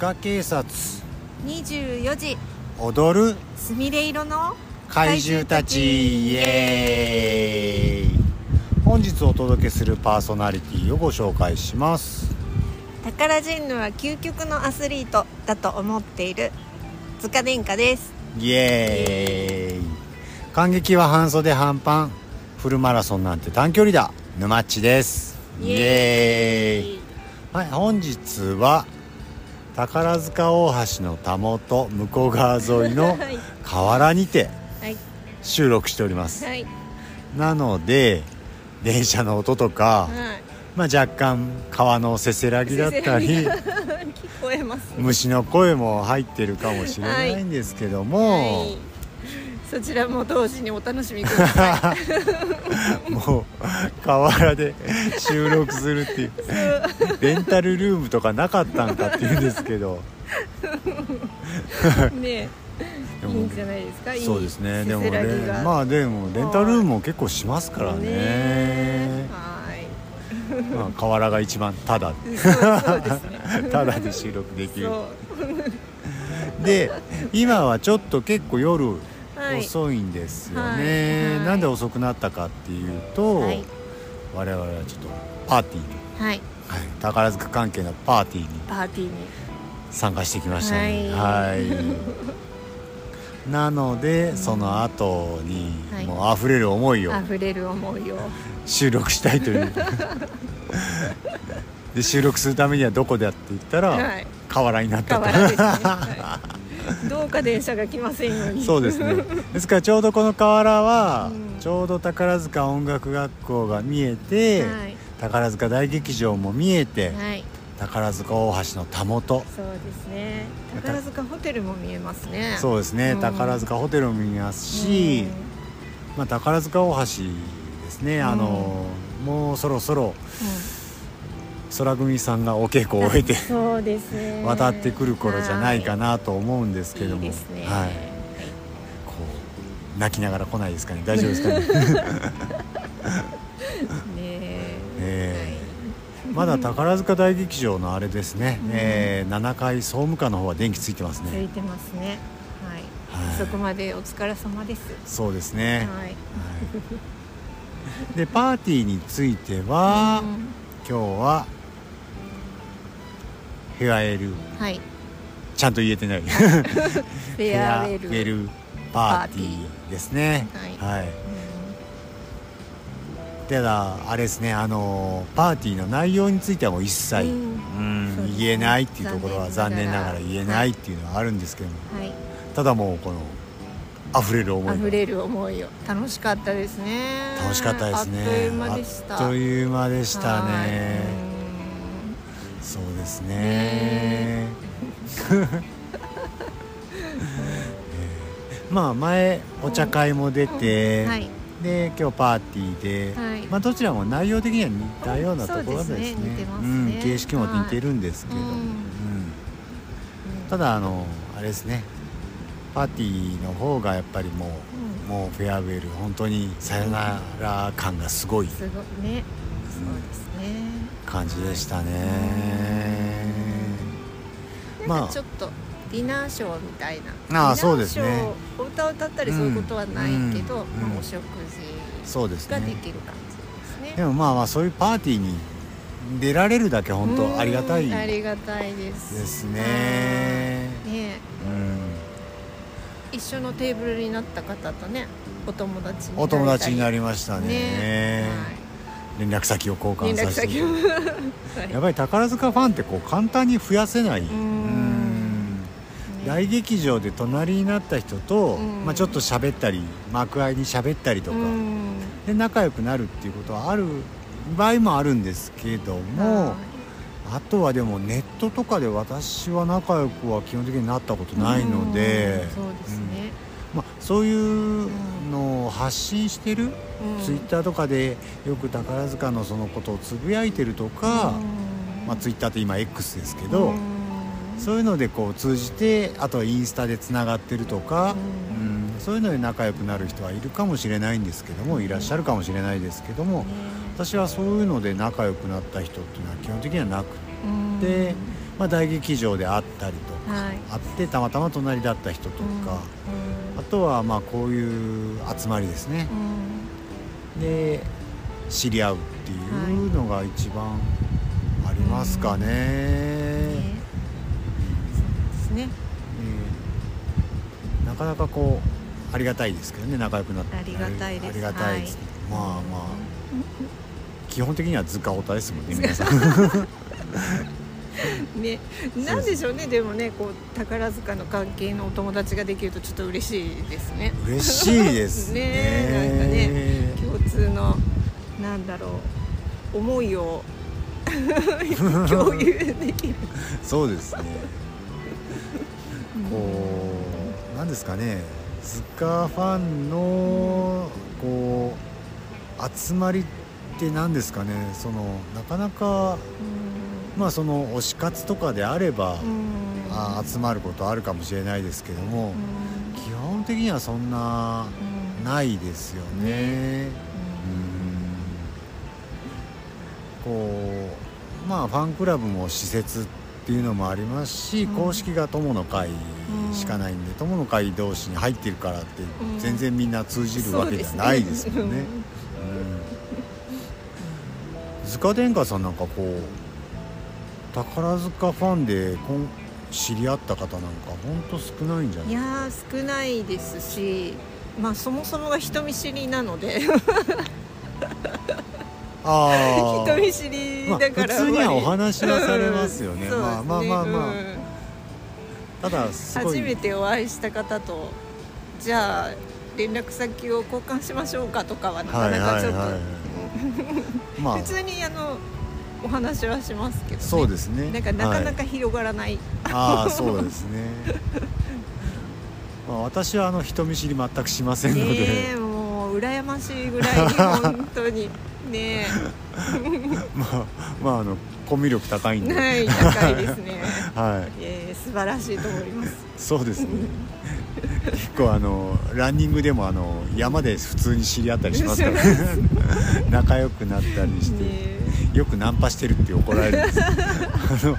塚警察24時。踊る。すみれ色の怪獣たち。イエーイ。本日お届けするパーソナリティをご紹介します。タカラジェンヌは究極のアスリートだと思っている。塚殿下です。イエーイ。感激は半袖半パン。フルマラソンなんて短距離だ。沼っちです。イエーイ。はい本日は宝塚大橋のたもと向こう側沿いの はい。河原にてはい。収録しております。はい。なので電車の音とか、はい。まあ、若干川のせせらぎだったり聞こえます虫の声も入ってるかもしれないんですけども、はいそちらも同時にお楽しみください。もう河原で収録するっていう。レンタルルームとかなかったんかっていうんですけど。ねでもいいんじゃないですか？いいそうですね。せでもねまあでもレンタルルームも結構しますからね。ねはい。まあ、河原が一番タダ。そうそう で収録できる。そう。で今はちょっと結構夜はい遅いんですよはい。ね、はい。なんで遅くなったかっていうと、はい。我々はちょっとパーティーに、はい。はい、宝塚関係のパーティーにパーティーに。参加してきましたね。ははい。なのでその後にはい。もう溢れる思いを溢れる思いを。収録したいという。で収録するためにはどこでやって言ったら、はい。河原になったとどうか電車が来ませんように。そうですね。ですからちょうどこの河原は、うん。ちょうど宝塚音楽学校が見えて、はい。宝塚大劇場も見えて、はい。宝塚大橋のたもと。そうですね。宝塚ホテルも見えますね。そうですね、うん。宝塚ホテルも見えますし、まあ、宝塚大橋ですね、あのもうそろそろ空組さんがお稽古を終えて そうですね。渡ってくる頃じゃないかなと思うんですけども、い。いですね。はい、こう泣きながら来ないですかね。大丈夫ですかね。ねえ。まだ宝塚大劇場のあれですね、うん。えー7階総務課の方は電気ついてますね。ついてますね。はい、はい。そこまでお疲れ様です。そうですね、はい。はい。でパーティーについては、うん。今日はフェアエル。はい。ちゃんと言えてない。フェアウェルパーティーですね。はい、ただあれですねあのパーティーの内容についてはもう一切、ううん言えないっていうところは残残念ながら言えないっていうのはあるんですけども、うんはい。ただもうこの溢れる思いが溢れる思いを。楽しかったですね。楽しかったですね。あっという間でした。あっという間でしたはい。ねそうですね。えー まあ前お茶会も出て、うん。はい。で今日パーティーで、はい。まあ、どちらも内容的には似たようなところですね。そうですね。うん、形式も似てるんですけど、はい。うん。うん。ただあのあれですね。パーティーの方がやっぱりもう、うん。もうフェアウェル本当にさよなら感がすごい。すごいね。そうですね感じでしたね、なんかちょっとディナーショーみたいな。ああそうですねディナーショーお歌を歌ったりそういうことはないけど、まあ、お食事ができる感じですね。でもまあまあそういうパーティーに出られるだけ本当ありがたいうんあでりがたいです。すね。はいね。うん一緒のテーブルになった方とねお友達にお友達になりりましたね。ね連絡先を交換させて。はい やっぱり宝塚ファンってこう簡単に増やせない、大劇場で隣になった人と、うん。まあ、ちょっと喋ったり幕間に喋ったりとか、うん。で仲良くなるっていうことはある場合もあるんですけども、はあとはでもネットとかで私は仲良くは基本的になったことない。のでうん、そうですね、まあ、そういうのを発信してる、うん。ツイッターとかでよく宝塚のそのことをつぶやいてるとか、うん。まあ、ツイッターって今 X ですけど、うん。そういうのでこう通じてあとはインスタでつながってるとか、ううんそういうので仲良くなる人はいるかもしれないんですけどもいらっしゃるかもしれないですけどもね。私はそういうので仲良くなった人っていうのは基本的にはなくうん。てまあ、大劇場で会ったりとかはい。会ってたまたま隣だった人とか、あとはまあこういう集まりですね。うん。で知り合うっていうのが一番ありますかね。ね。そうですね。えーなかなかこうありがたいですけどね仲良くなって。ありがたいです。ありがたいです、まあまあ。基本的には図鑑オタですもんね皆さん ね、なんでしょうね。でもねこう宝塚の関係のお友達ができるとちょっと嬉しいですね。嬉しいですね。ねなんか共通のなんだろう思いを 共有できる。そうですね。こうなんですかね。図鑑ファンのこう集まりって何ですかね。そのなかなかまあその推し活とかであれば、あ集まることあるかもしれないですけども、基本的にはそんなないですよね。うん。こうまあファンクラブも施設っていうのもありますし、うん。公式が友の会しかないんで、友の会同士に入ってるからってうん。全然みんな通じるわけじゃないですもんね。うん塚殿下さんなんかこう宝塚ファンで知り合った方なんかほんと少ないんじゃない？いやー少ないですしまあそもそもが人見知りなので。あ人見知りまあだから、普通にはお話はされますよね。うん。まあまあまあまあ。うんただ初めてお会いした方とじゃあ連絡先を交換しましょうかとかはなかなかちょっと、はいはいはい。まあ。普通にあのお話はしますけど、ね、そうですね。なんかなかなはい。か広がらない、ああそうですね。まあ私はあの人見知り全くしませんので、ねえもう羨ましいぐらいに本当に。ね まあまああのコミュ力高いんで、えはい高いですね。はい。えー素晴らしいと思います。そうですね。結構あのランニングでもあの山で普通に知り合ったりしますから。仲良くなったりして、ねよくナンパしてるって怒られるんです あの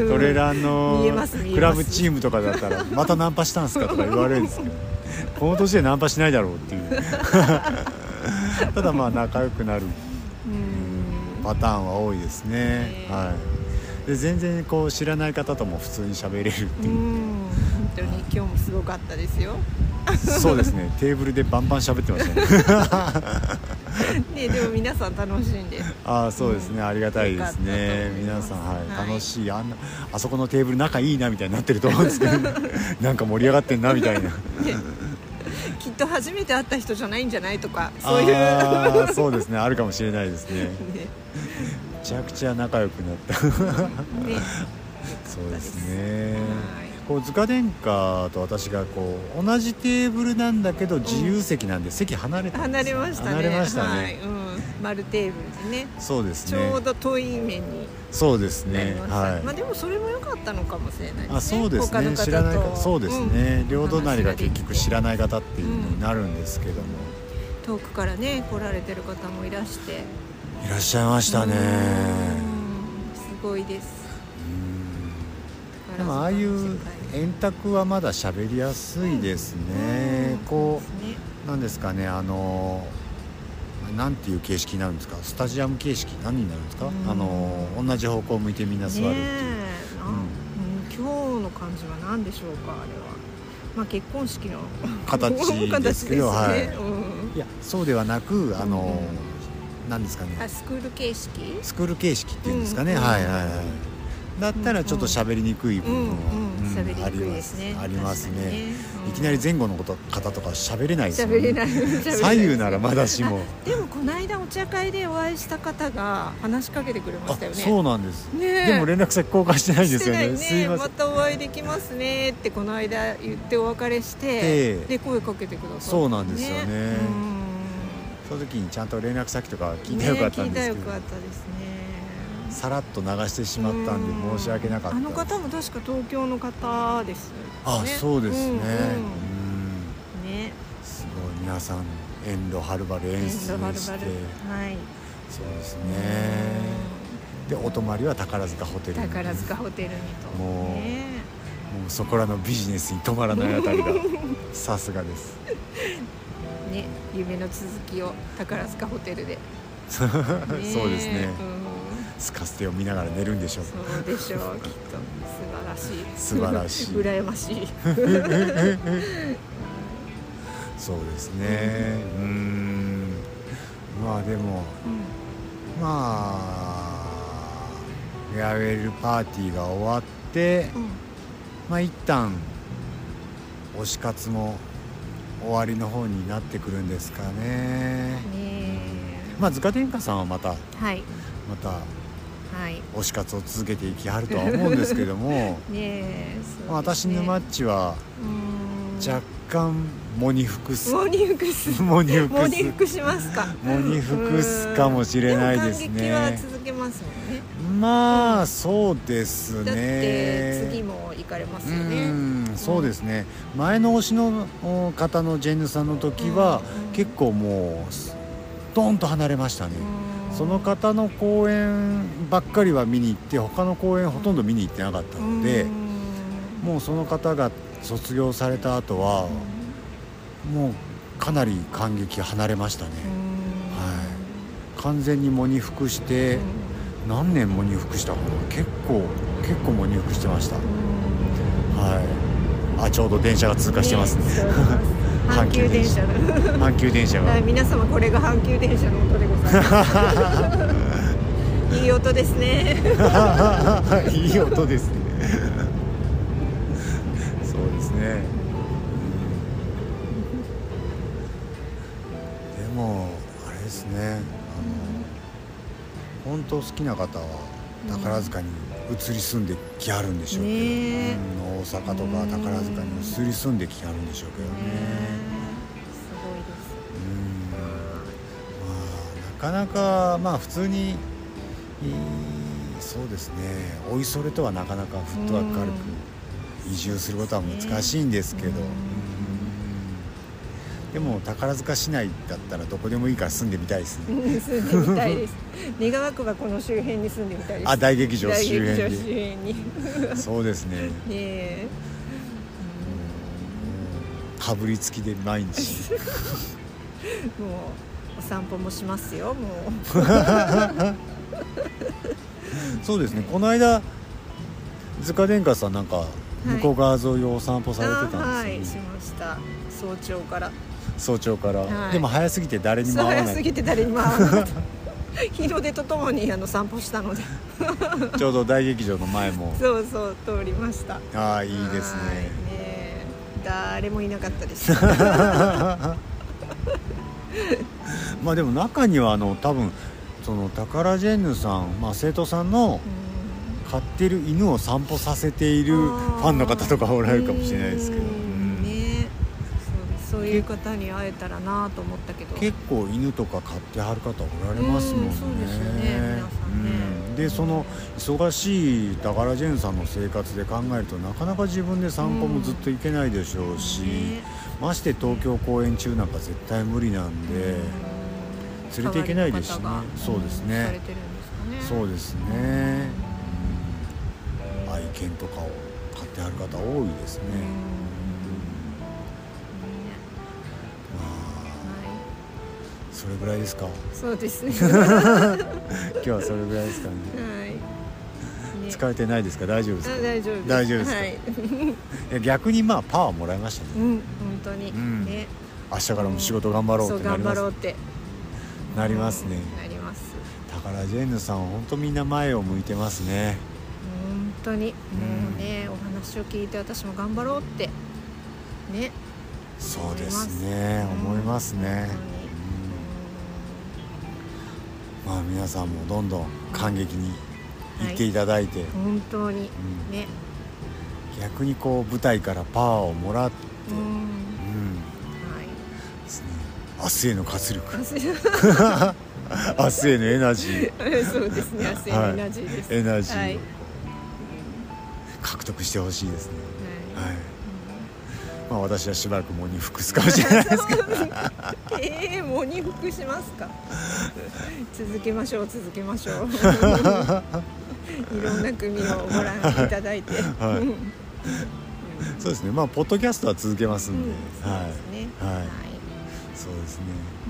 うん。トレランのクラブチームとかだったらまたナンパしたんすかとか言われるんですけど この年でナンパしないだろうっていう。ただまあ仲良くなるうん。パターンは多いですね。ねはい。で全然こう知らない方とも普通に喋れるってういう、ん。本当に今日もすごかったですよ。そうですね。テーブルでバンバン喋ってましたね ねでも皆さん楽しんで。ああそうですね、ありがたいですね。皆さんはい、はい。楽しい。あんなあそこのテーブル仲いいなみたいになってると思うんですけど なんか盛り上がってんなみたいな。ね。きっと初めて会った人じゃないんじゃないとかそういう。そうですね。あるかもしれないですね。ね。めちゃくちゃ仲良くなった。ね。そうですね。はいこう塚殿下と私がこう同じテーブルなんだけど自由席なんで席離れたん離ですれましたね。離れましたね、はい。うん、丸テーブルでね。そうですちねょうど遠い面にそうですね。なりました、はい、まあでもそれも良かったのかもしれないですね。あそうです他の方と。ね知らない方そうですね、うん両隣が結局知らない方っていうのうんになるんですけども、遠くからね来られてる方もいらして。いらっしゃいましたね。うん。すごいです。うん。でもああいう円卓はまだ喋りやすいですね、うですね。うなんですかねあのなんていう形式になるんですか？スタジアム形式何になるんですか、うん。あの同じ方向を向いてみんな座るっていう、ねうん。今日の感じは何でしょうかあれは。まあ結婚式の形ですけど 形はい。いやそうではなくあの、なんですかね。あスクール形式？スクール形式っていうんですかね、うん。はいはいはいだったらちょっと喋りにくい部分は、うんうんうん喋りにくいですね。あります。ね。いきなり前後のこと方とか喋れないですよね。左右ならまだしも。でもこの間お茶会でお会いした方が話しかけてくれまあしたよね。そうなんです、でも連絡先交換してないんですよね。すいません。またお会いできますねってこの間言ってお別れして、ええ。で声かけてくださってそうなんですよね。うん。その時にちゃんと連絡先とか聞いてよかったんですけど、ね聞いたらよかったですねさらっと流してしまったんで申し訳なかった。あの方も確か東京の方ですよね。あそうですね、うんね。すごい皆さん遠路はるばる演出して。はい。そうですね。でお泊まりは宝塚ホテルに。宝塚ホテルにと。もうね。もうそこらのビジネスに止まらないあたりが さすがです。ね。夢の続きを宝塚ホテルで、ね、そうですね。うんスカステを見ながら寝るんでしょう。そうでしょうきっと。素晴らしい。素晴らしい。羨ましいそうですね。うん。まあでもまあフェアウェルパーティーが終わってうん、うんまあ一旦推し活も終わりの方になってくるんですかね。ねまあ塚天下さんはまたえはい。またはい。推し活を続けていきはるとは思うんですけども。ねえまあ私の沼っちは若干モニフクスモニフクスモニフモクスしますか。モニフクスかもしれないですね。激は続けますもんね。まあそうですだってね次も行かれますうよね。んそうですね。前の推しのお方のジェンヌさんの時はうん。結構もうドンと離れましたね。うんその方の公演ばっかりは見に行って他の公演ほとんど見に行ってなかったのでうん。もうその方が卒業された後はもうかなり感激離れましたね。うん。完全に喪に服して何年喪に服したかな？結構結構喪に服してました。はい。あちょうど電車が通過してますね。ね阪急電車の。阪急電車が。はい皆様これが阪急電車の音でございます。いい音ですね。いい音ですね。そうですね。うん。でもあれですね。あの本当好きな方は宝塚に移り住んできはるんでしょうけど、ねえ。うん大阪とか宝塚に移り住んできはるんでしょうけどね。すごいです。うん。まあなかなかまあ普通にそうですね。おいそれとはなかなかフットワーク軽く移住することは難しいんですけど、でも宝塚市内だったらどこでもいいから住んでみたいですね。うん住んでみたいです。願わくばこの周辺に住んでみたいです。あ大劇場大周辺に。ねそうですね。え。かぶりつきで毎日。もうお散歩もしますよもそうですね。この間塚殿下さんなんか向こう側沿いをお散歩うされてたんですよね、あはい。しました。早朝から早朝から、はいでも早すぎて誰にも会わない早すぎて誰にも会わなかった日の出とともにあの散歩したのでちょうど大劇場の前もそうそう通りましたああいいですはいね誰もいなかったですまあでも中にはあの多分そのタカラジェンヌさん、まあ、生徒さんの飼ってる犬を散歩させているファンの方とかおられるかもしれないですけど、ううんんねそうそういう方に会えたらなと思ったけど。結構犬とか飼ってはる方おられますもんね。うんそうですよね皆さんね。うん。でその忙しいタカラジェンヌさんの生活で考えるとなかなか自分で散歩もずっと行けないでしょうし、ね。まして東京公演中なんか絶対無理なんで、連れて行けないですしね。そうですね。ね。そうですね、うん。愛犬とかを飼ってはる方多いですね、それぐらいですか？いそうですね。今日はそれぐらいですかね。はい。ね。疲れてないですか？大丈夫ですか？あ大丈夫です。大丈夫ですか？はい。逆にまあパワーもらいましたね。うん本当に、うん。ね。明日からも仕事頑張ろうってなります頑張ろうって。なりますね。なります。タカラジェンヌさん本当みんな前を向いてますね。本当に。もうね、お話を聞いて私も頑張ろうって。ね。そうですね。思います。ねまあ皆さんもどんどん感激に行っていただいて、当に本当に。うん。ね。逆にこう舞台からパワーをもらって、うん。うん。はい。ですね。明日への活力。明日へのエナジー。そうですね。明日のエナジーです、エナジはい。獲得してほしいですね、はいまあ私はしばらく喪に服すかもしれないですけど。ええもうに服しますか？続けましょう続けましょう。いろんな組をご覧いただいて、はい。うんそうですね。まあポッドキャストは続けますんで、うんそうはいですね。はい。そうですね。うん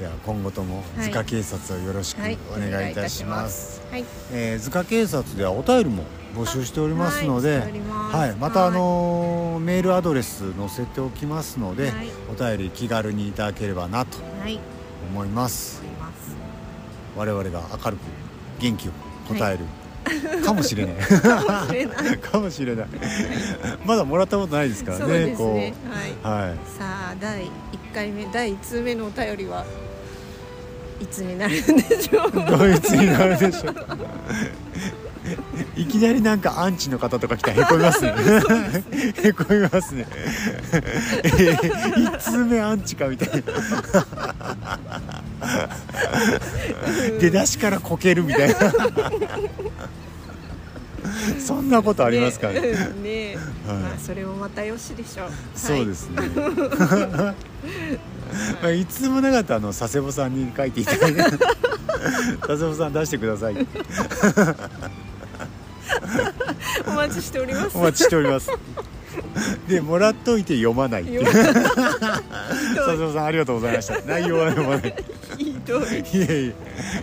では今後ともはい。塚警察をよろしくはい。お願いいたします,、はい。えー塚警察ではお便りも募集しておりますので、はい。またあのーメールアドレス載せておきますので、はい。お便り気軽にいただければなとはい。思います。思い我々が明るく元気を答える、かもしれない。かもしれない。まだもらったことないですからねそうですこねはい。うはい。さあ第1回目第1通目のお便りは？いつになるんでしょう。ドイツになるでしょう。いきなりなんかアンチの方とか来たらへこみますね。へこみますね。えー、1通目アンチかみたいな。出だしからこけるみたいな。そんなことありますからね。ねうんね。はい。まあそれもまたよしでしょう。そうですすね、まあ、いつもなかったらあの佐世保さんに書いていただいて 佐世保さん出してください。お待ちしております。お待ちしております。でもらっといて読まないっていう。佐世保さんありがとうございました。内容は読まない。ひどい。いえい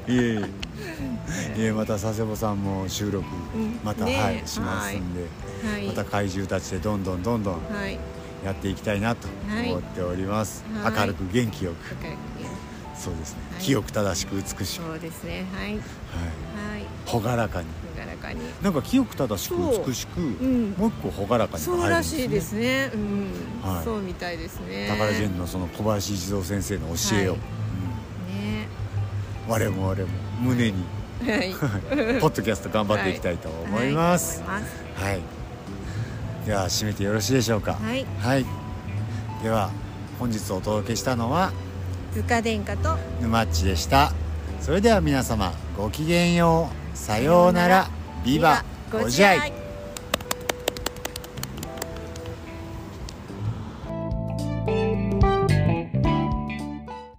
え。いえいえ。いえまた佐世保さんも収録うん。また、ね。はいしますんで、はい。また怪獣たちでどんどんどんどん。はいやっていきたいなと思っております、はい。明るく元気よく。そうですね、はい。清く正しく美しく、そうですね。はい。はい、はい。朗らかに。朗らかに。なんか清く正しく美しく、う。んもう一個朗らかにそうらしいですね。うん、はい。そうみたいですね。宝ジェンのその小林一三先生の教えを、はい。ねうん。我も我も胸に。はい。ポッドキャスト頑張っていきたいと思います。はい。思います。はい、では締めてよろしいでしょうか。はい。はい、では本日お届けしたのは塚殿下と沼っちでした。それでは皆様ごきげんよう。さようなら。ビバご自愛